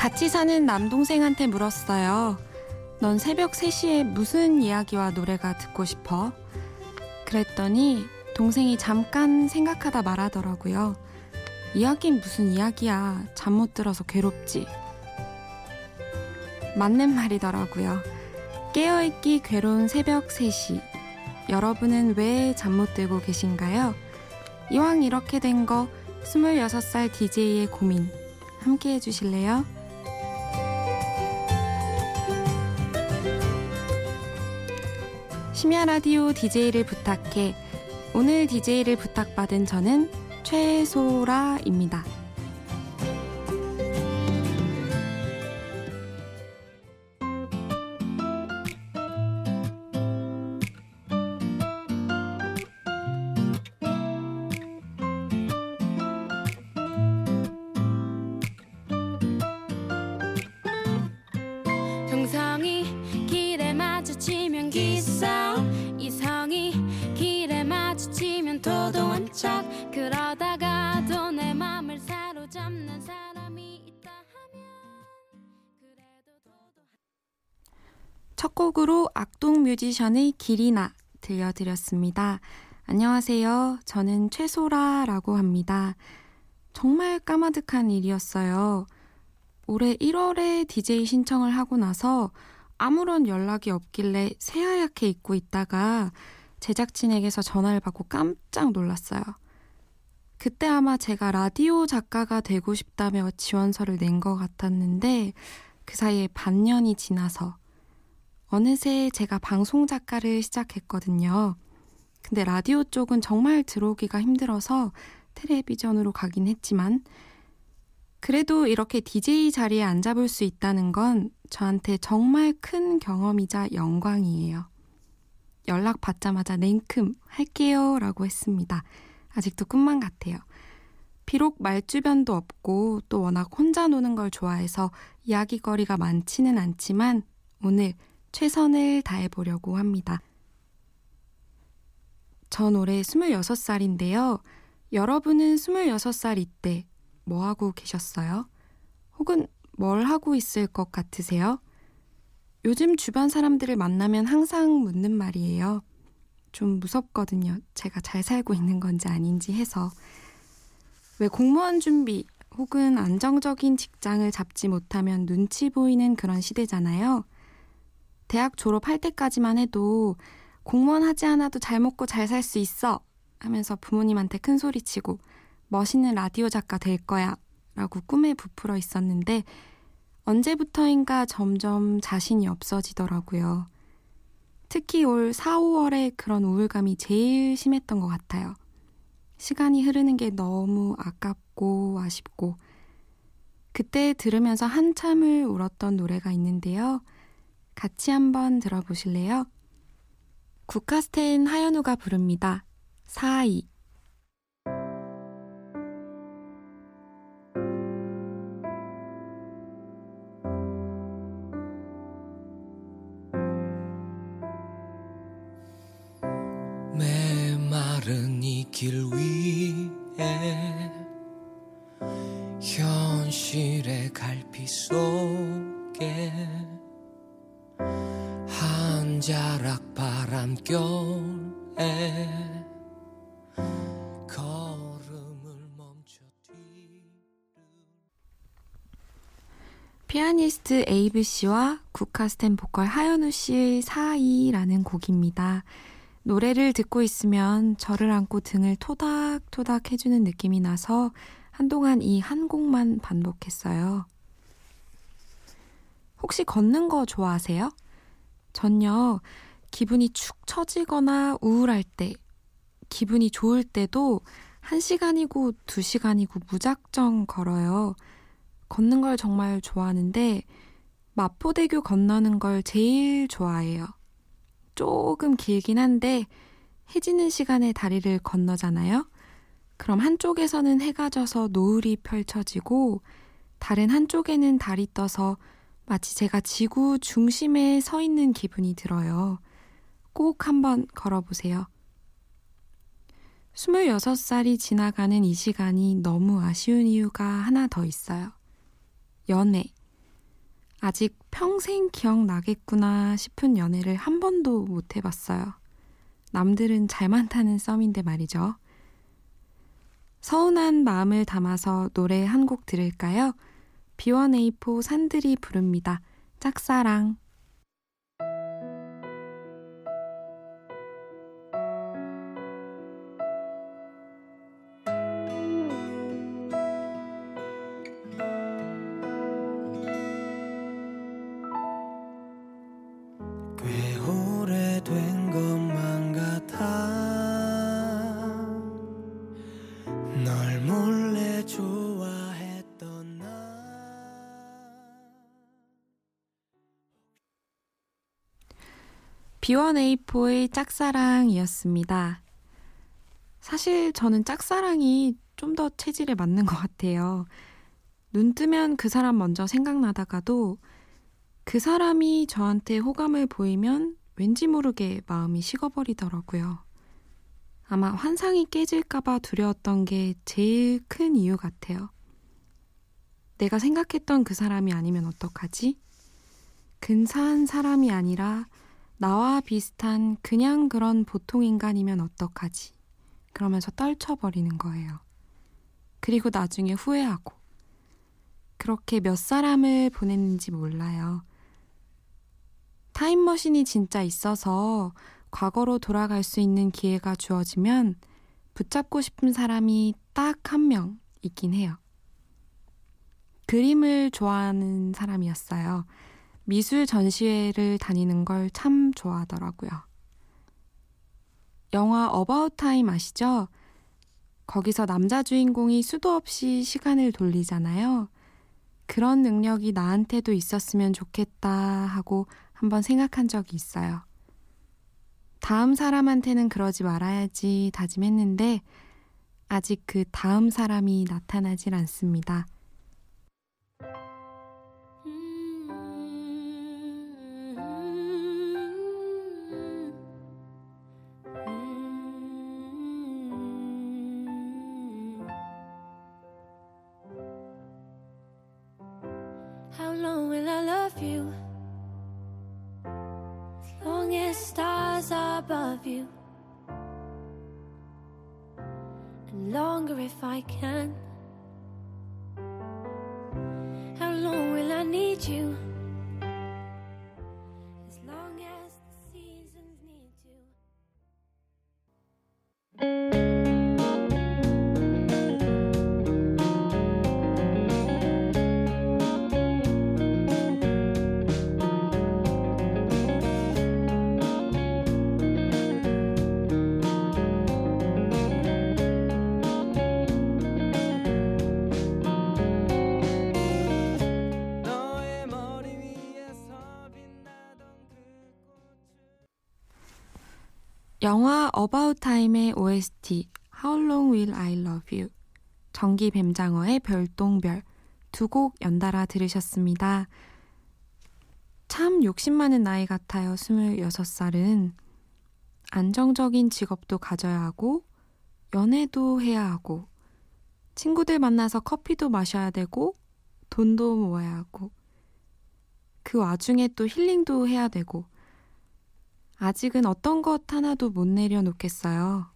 같이 사는 남동생한테 물었어요. 넌 새벽 3시에 무슨 이야기와 노래가 듣고 싶어? 그랬더니 동생이 잠깐 생각하다 말하더라고요. 이야긴 무슨 이야기야. 잠 못 들어서 괴롭지. 맞는 말이더라고요. 깨어있기 괴로운 새벽 3시. 여러분은 왜 잠 못 들고 계신가요? 이왕 이렇게 된 거 26살 DJ의 고민 함께 해주실래요? 심야 라디오 DJ를 부탁해. 오늘 DJ를 부탁받은 저는 최소라입니다. 척 그러다가도 내 맘을 사로잡는 사람이 있다 하면 첫 곡으로 악동 뮤지션의 길이나 들려드렸습니다. 안녕하세요. 저는 최소라라고 합니다. 정말 까마득한 일이었어요. 올해 1월에 DJ 신청을 하고 나서 아무런 연락이 없길래 새하얗게 잊고 있다가 제작진에게서 전화를 받고 깜짝 놀랐어요. 그때 아마 제가 라디오 작가가 되고 싶다며 지원서를 낸 것 같았는데 그 사이에 반년이 지나서 어느새 제가 방송 작가를 시작했거든요. 근데 라디오 쪽은 정말 들어오기가 힘들어서 텔레비전으로 가긴 했지만 그래도 이렇게 DJ 자리에 앉아볼 수 있다는 건 저한테 정말 큰 경험이자 영광이에요. 연락 받자마자 냉큼 할게요 라고 했습니다. 아직도 꿈만 같아요. 비록 말주변도 없고 또 워낙 혼자 노는 걸 좋아해서 이야기거리가 많지는 않지만 오늘 최선을 다해보려고 합니다. 전 올해 26살인데요. 여러분은 26살 이때 뭐 하고 계셨어요? 혹은 뭘 하고 있을 것 같으세요? 요즘 주변 사람들을 만나면 항상 묻는 말이에요. 좀 무섭거든요. 제가 잘 살고 있는 건지 아닌지 해서. 왜 공무원 준비 혹은 안정적인 직장을 잡지 못하면 눈치 보이는 그런 시대잖아요. 대학 졸업할 때까지만 해도 공무원 하지 않아도 잘 먹고 잘 살 수 있어 하면서 부모님한테 큰 소리 치고 멋있는 라디오 작가 될 거야 라고 꿈에 부풀어 있었는데 언제부터인가 점점 자신이 없어지더라고요. 특히 올 4, 5월에 그런 우울감이 제일 심했던 것 같아요. 시간이 흐르는 게 너무 아깝고 아쉽고 그때 들으면서 한참을 울었던 노래가 있는데요. 같이 한번 들어보실래요? 국카스텐 하연우가 부릅니다. 사이 에이브 씨와 국카스텐 보컬 하연우 씨의 사이라는 곡입니다. 노래를 듣고 있으면 저를 안고 등을 토닥토닥 해주는 느낌이 나서 한동안 이 한 곡만 반복했어요. 혹시 걷는 거 좋아하세요? 전요, 기분이 축 처지거나 우울할 때, 기분이 좋을 때도 한 시간이고 두 시간이고 무작정 걸어요. 걷는 걸 정말 좋아하는데 마포대교 건너는 걸 제일 좋아해요. 조금 길긴 한데 해지는 시간에 다리를 건너잖아요. 그럼 한쪽에서는 해가 져서 노을이 펼쳐지고 다른 한쪽에는 달이 떠서 마치 제가 지구 중심에 서 있는 기분이 들어요. 꼭 한번 걸어보세요. 26살이 지나가는 이 시간이 너무 아쉬운 이유가 하나 더 있어요. 연애. 아직 평생 기억나겠구나 싶은 연애를 한 번도 못 해봤어요. 남들은 잘만 타는 썸인데 말이죠. 서운한 마음을 담아서 노래 한 곡 들을까요? B1A4 산들이 부릅니다. 짝사랑. B1A4의 짝사랑이었습니다. 사실 저는 짝사랑이 좀 더 체질에 맞는 것 같아요. 눈 뜨면 그 사람 먼저 생각나다가도 그 사람이 저한테 호감을 보이면 왠지 모르게 마음이 식어버리더라고요. 아마 환상이 깨질까봐 두려웠던 게 제일 큰 이유 같아요. 내가 생각했던 그 사람이 아니면 어떡하지? 근사한 사람이 아니라 나와 비슷한 그냥 그런 보통 인간이면 어떡하지? 그러면서 떨쳐버리는 거예요. 그리고 나중에 후회하고. 그렇게 몇 사람을 보냈는지 몰라요. 타임머신이 진짜 있어서 과거로 돌아갈 수 있는 기회가 주어지면 붙잡고 싶은 사람이 딱 한 명 있긴 해요. 그림을 좋아하는 사람이었어요. 미술 전시회를 다니는 걸 참 좋아하더라고요. 영화 About Time 아시죠? 거기서 남자 주인공이 수도 없이 시간을 돌리잖아요. 그런 능력이 나한테도 있었으면 좋겠다 하고 한번 생각한 적이 있어요. 다음 사람한테는 그러지 말아야지 다짐했는데 아직 그 다음 사람이 나타나질 않습니다. And longer if I can. How long will I need you? 영화 About Time의 OST How Long Will I Love You 정기 뱀장어의 별똥별 두 곡 연달아 들으셨습니다. 참 욕심 많은 나이 같아요. 26살은 안정적인 직업도 가져야 하고 연애도 해야 하고 친구들 만나서 커피도 마셔야 되고 돈도 모아야 하고 그 와중에 또 힐링도 해야 되고 아직은 어떤 것 하나도 못 내려놓겠어요.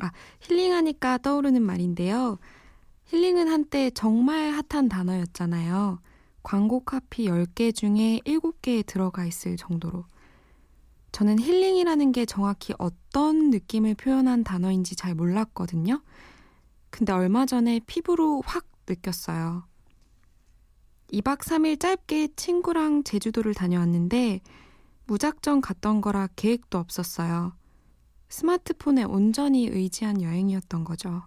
아, 힐링하니까 떠오르는 말인데요. 힐링은 한때 정말 핫한 단어였잖아요. 광고 카피 10개 중에 7개에 들어가 있을 정도로. 저는 힐링이라는 게 정확히 어떤 느낌을 표현한 단어인지 잘 몰랐거든요. 근데 얼마 전에 피부로 확 느꼈어요. 2박 3일 짧게 친구랑 제주도를 다녀왔는데 무작정 갔던 거라 계획도 없었어요. 스마트폰에 온전히 의지한 여행이었던 거죠.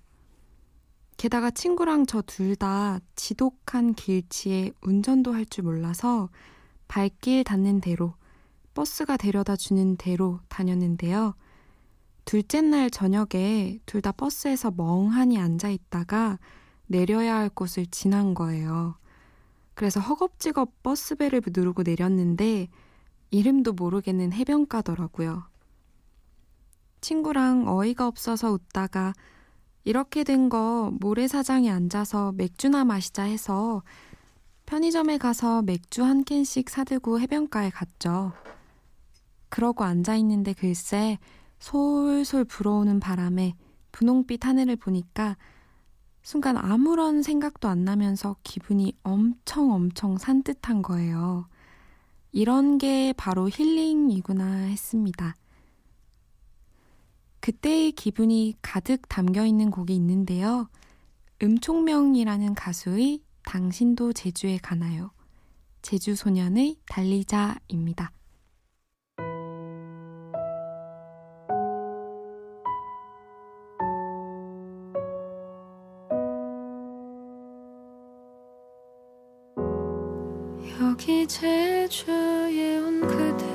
게다가 친구랑 저 둘 다 지독한 길치에 운전도 할 줄 몰라서 발길 닿는 대로 버스가 데려다 주는 대로 다녔는데요. 둘째 날 저녁에 둘 다 버스에서 멍하니 앉아 있다가 내려야 할 곳을 지난 거예요. 그래서 허겁지겁 버스벨을 누르고 내렸는데 이름도 모르겠는 해변가더라고요. 친구랑 어이가 없어서 웃다가 이렇게 된 거 모래사장에 앉아서 맥주나 마시자 해서 편의점에 가서 맥주 한 캔씩 사들고 해변가에 갔죠. 그러고 앉아있는데 글쎄 솔솔 불어오는 바람에 분홍빛 하늘을 보니까 순간 아무런 생각도 안 나면서 기분이 엄청 엄청 산뜻한 거예요. 이런 게 바로 힐링이구나 했습니다. 그때의 기분이 가득 담겨 있는 곡이 있는데요. 음총명이라는 가수의 당신도 제주에 가나요? 제주 소년의 달리자입니다. 제주에 온 그대.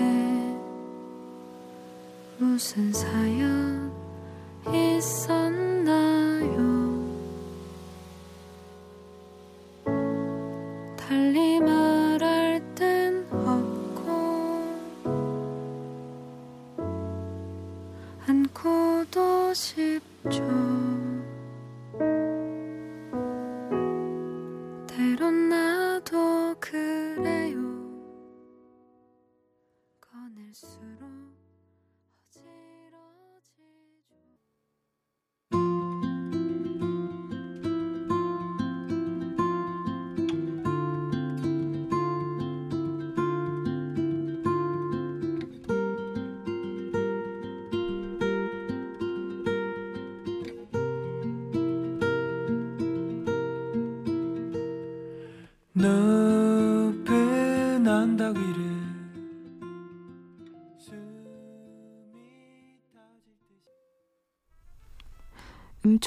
무슨 사연 있었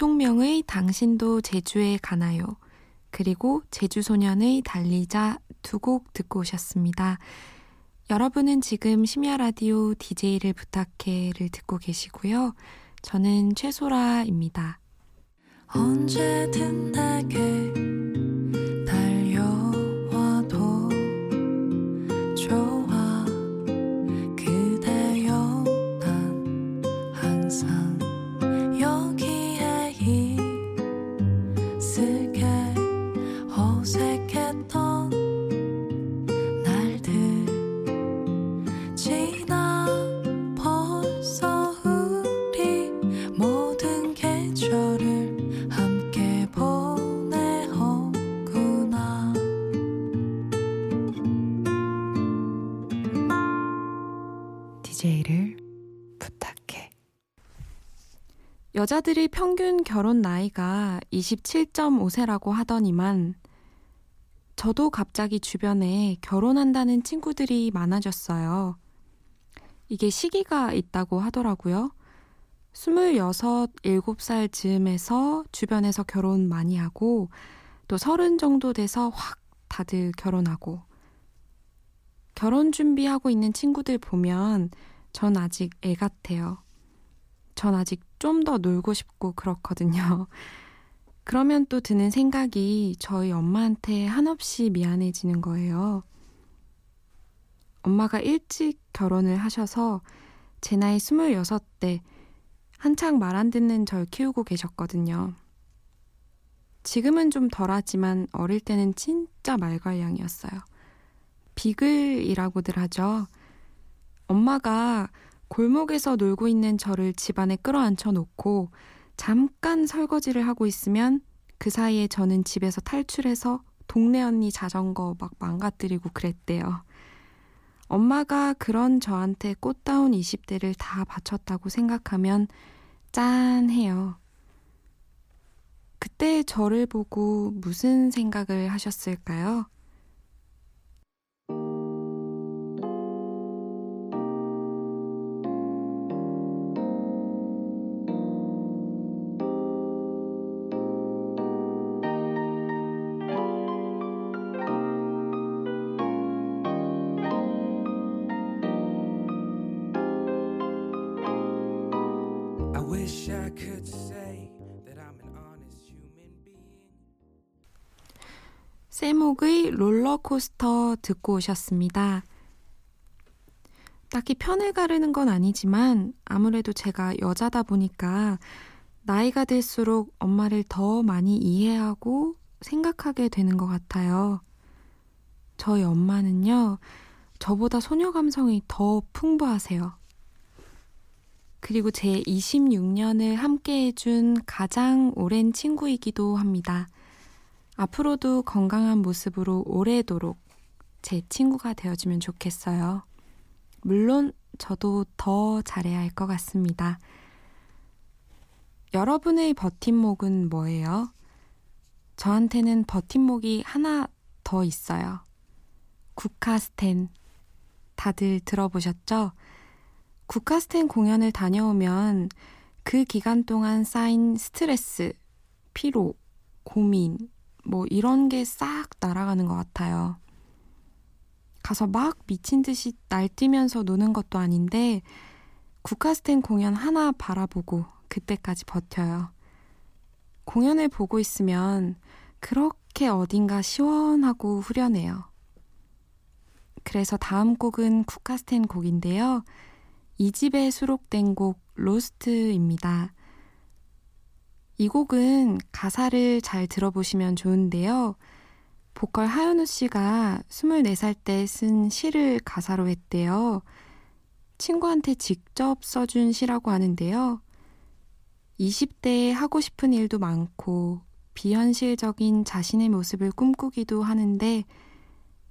음총명의 당신도 제주에 가나요? 그리고 제주소년의 달리자 두 곡 듣고 오셨습니다. 여러분은 지금 심야 라디오 DJ를 부탁해를 듣고 계시고요. 저는 최소라입니다. 언제든 내게 여자들이 평균 결혼 나이가 27.5세라고 하더니만 저도 갑자기 주변에 결혼한다는 친구들이 많아졌어요. 이게 시기가 있다고 하더라고요. 26, 7살 즈음에서 주변에서 결혼 많이 하고 또 서른 정도 돼서 확 다들 결혼하고 결혼 준비하고 있는 친구들 보면 전 아직 애 같아요. 전 아직 좀 더 놀고 싶고 그렇거든요. 그러면 또 드는 생각이 저희 엄마한테 한없이 미안해지는 거예요. 엄마가 일찍 결혼을 하셔서 제 나이 26대 한창 말 안 듣는 절 키우고 계셨거든요. 지금은 좀 덜하지만 어릴 때는 진짜 말괄량이었어요. 비글이라고들 하죠. 엄마가 골목에서 놀고 있는 저를 집안에 끌어앉혀 놓고 잠깐 설거지를 하고 있으면 그 사이에 저는 집에서 탈출해서 동네 언니 자전거 막 망가뜨리고 그랬대요. 엄마가 그런 저한테 꽃다운 20대를 다 바쳤다고 생각하면 짠해요. 그때 저를 보고 무슨 생각을 하셨을까요? 세목의 롤러코스터 듣고 오셨습니다. 딱히 편을 가르는 건 아니지만 아무래도 제가 여자다 보니까 나이가 들수록 엄마를 더 많이 이해하고 생각하게 되는 것 같아요. 저희 엄마는요, 저보다 소녀 감성이 더 풍부하세요. 그리고 제 26년을 함께 해준 가장 오랜 친구이기도 합니다. 앞으로도 건강한 모습으로 오래도록 제 친구가 되어주면 좋겠어요. 물론 저도 더 잘해야 할 것 같습니다. 여러분의 버팀목은 뭐예요? 저한테는 버팀목이 하나 더 있어요. 국카스텐. 다들 들어보셨죠? 국카스텐 공연을 다녀오면 그 기간 동안 쌓인 스트레스, 피로, 고민, 뭐 이런 게 싹 날아가는 것 같아요. 가서 막 미친 듯이 날뛰면서 노는 것도 아닌데 국카스텐 공연 하나 바라보고 그때까지 버텨요. 공연을 보고 있으면 그렇게 어딘가 시원하고 후련해요. 그래서 다음 곡은 국카스텐 곡인데요. 이 집에 수록된 곡 로스트입니다. 이 곡은 가사를 잘 들어보시면 좋은데요. 보컬 하현우 씨가 24살 때 쓴 시를 가사로 했대요. 친구한테 직접 써준 시라고 하는데요. 20대에 하고 싶은 일도 많고 비현실적인 자신의 모습을 꿈꾸기도 하는데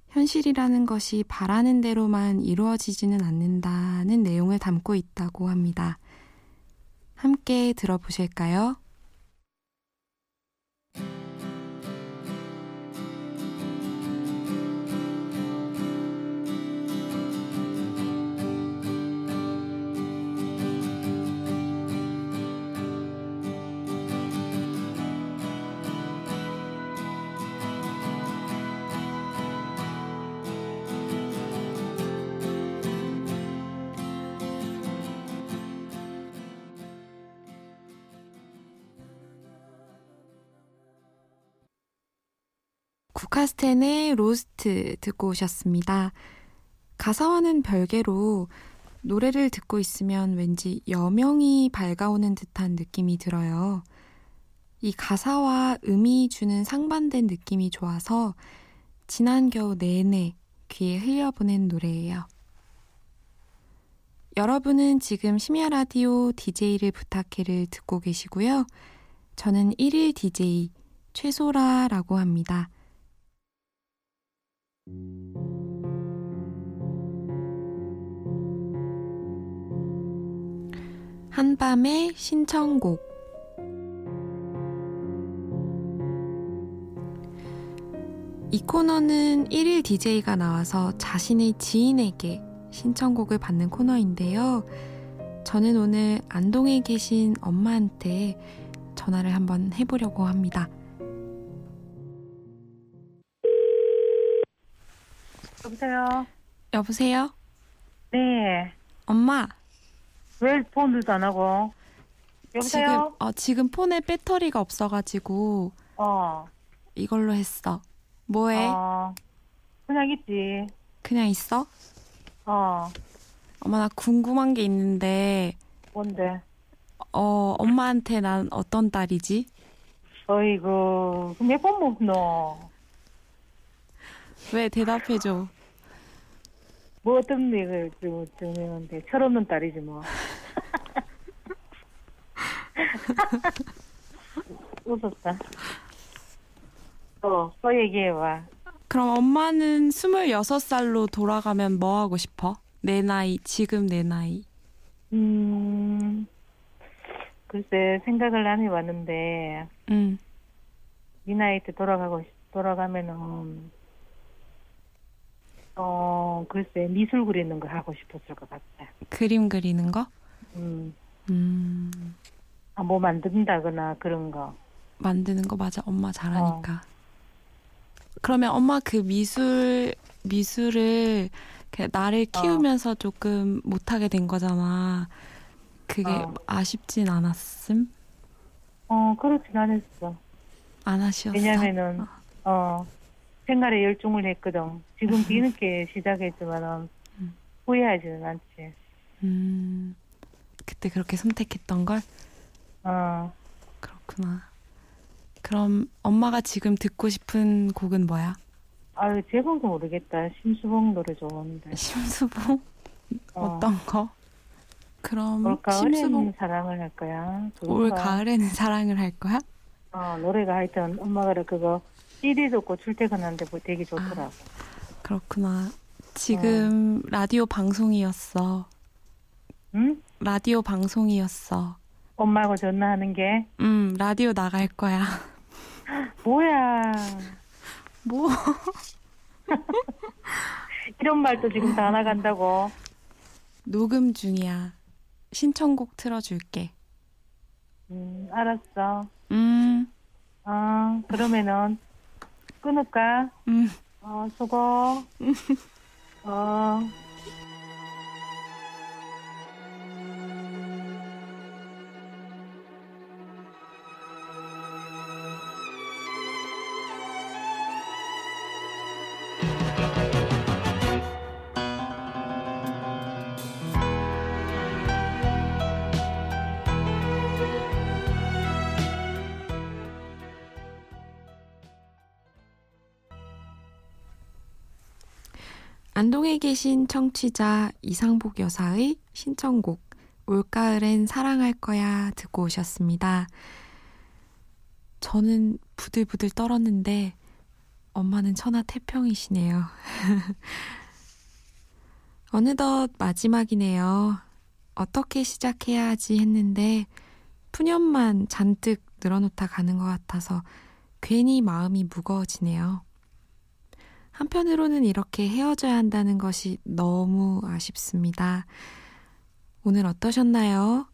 현실이라는 것이 바라는 대로만 이루어지지는 않는다는 내용을 담고 있다고 합니다. 함께 들어보실까요? 국카스텐의 로스트 듣고 오셨습니다. 가사와는 별개로 노래를 듣고 있으면 왠지 여명이 밝아오는 듯한 느낌이 들어요. 이 가사와 음이 주는 상반된 느낌이 좋아서 지난 겨우 내내 귀에 흘려보낸 노래예요. 여러분은 지금 심야 라디오 DJ를 부탁해를 듣고 계시고요. 저는 1일 DJ 최소라라고 합니다. 한밤의 신청곡 이 코너는 1일 DJ가 나와서 자신의 지인에게 신청곡을 받는 코너인데요. 저는 오늘 안동에 계신 엄마한테 전화를 한번 해보려고 합니다. 여보세요? 여보세요? 네. 엄마, 왜 폰도 안 하고? 지금, 여보세요? 어, 지금 폰에 배터리가 없어가지고 어. 이걸로 했어. 뭐해? 어. 그냥 있지. 그냥 있어? 어. 엄마, 나 궁금한 게 있는데, 뭔데? 어, 엄마한테 난 어떤 딸이지? 어이구, 몇번 먹노? 왜 대답해줘? 뭐 어떤 일을 좀, 정했는데, 철없는 딸이지 뭐. 웃었다. 또, 또 얘기해봐. 그럼 엄마는 26살로 돌아가면 뭐 하고 싶어? 내 나이, 지금 내 나이. 음, 글쎄, 생각을 많이 해봤는데, 응. 이 나이 때 돌아가고, 싶- 돌아가면은, 어, 글쎄, 미술 그리는 거 하고 싶었을 것 같아. 그림 그리는 거? 음, 음, 아, 뭐 만든다거나 그런 거. 만드는 거 맞아. 엄마 잘하니까. 그러면 엄마 그 미술, 미술을 나를 키우면서 조금 못하게 된 거잖아. 그게 어. 아쉽진 않았음? 어, 그렇진 않았어. 안 아쉬웠어? 왜냐면은, 어, 생활에 열중을 했거든. 지금 뒤늦게 시작했지만은, 음. 후회하지는 않지. 음, 그때 그렇게 선택했던 걸? 어, 그렇구나. 그럼 엄마가 지금 듣고 싶은 곡은 뭐야? 아유, 제목도 모르겠다. 심수봉 노래 좋은데. 심수봉 어. 어떤 거? 그럼 심수봉 사랑을 할 거야. 올. 가을에는 사랑을 할 거야? 어, 노래가 하여튼 엄마가 그거 CD 듣고 출퇴근하는데 뭐 되게 좋더라고. 그렇구나. 지금 라디오 방송이었어. 응? 라디오 방송이었어. 엄마하고 전화하는 게 음, 라디오 나갈 거야. 뭐야? 뭐? 이런 말도 지금 다 나간다고. 녹음 중이야. 신청곡 틀어줄게. 음, 알았어. 음, 어, 그러면은 끊을까? 음. 어, 수고. 어. 안동에 계신 청취자 이상복 여사의 신청곡 올가을엔 사랑할 거야 듣고 오셨습니다. 저는 부들부들 떨었는데 엄마는 천하 태평이시네요. 어느덧 마지막이네요. 어떻게 시작해야 하지 했는데 푸념만 잔뜩 늘어놓다 가는 것 같아서 괜히 마음이 무거워지네요. 한편으로는 이렇게 헤어져야 한다는 것이 너무 아쉽습니다. 오늘 어떠셨나요?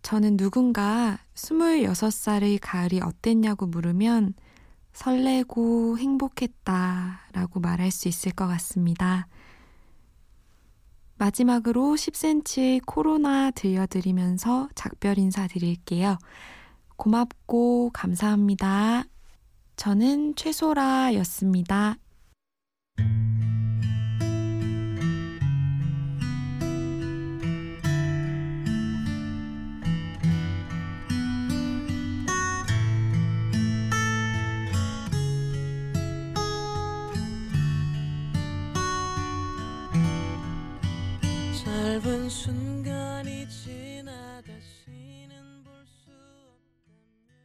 저는 누군가 26살의 가을이 어땠냐고 물으면 설레고 행복했다 라고 말할 수 있을 것 같습니다. 마지막으로 10cm의 코로나 들려드리면서 작별 인사 드릴게요. 고맙고 감사합니다. 저는 최소라였습니다. 짧은 순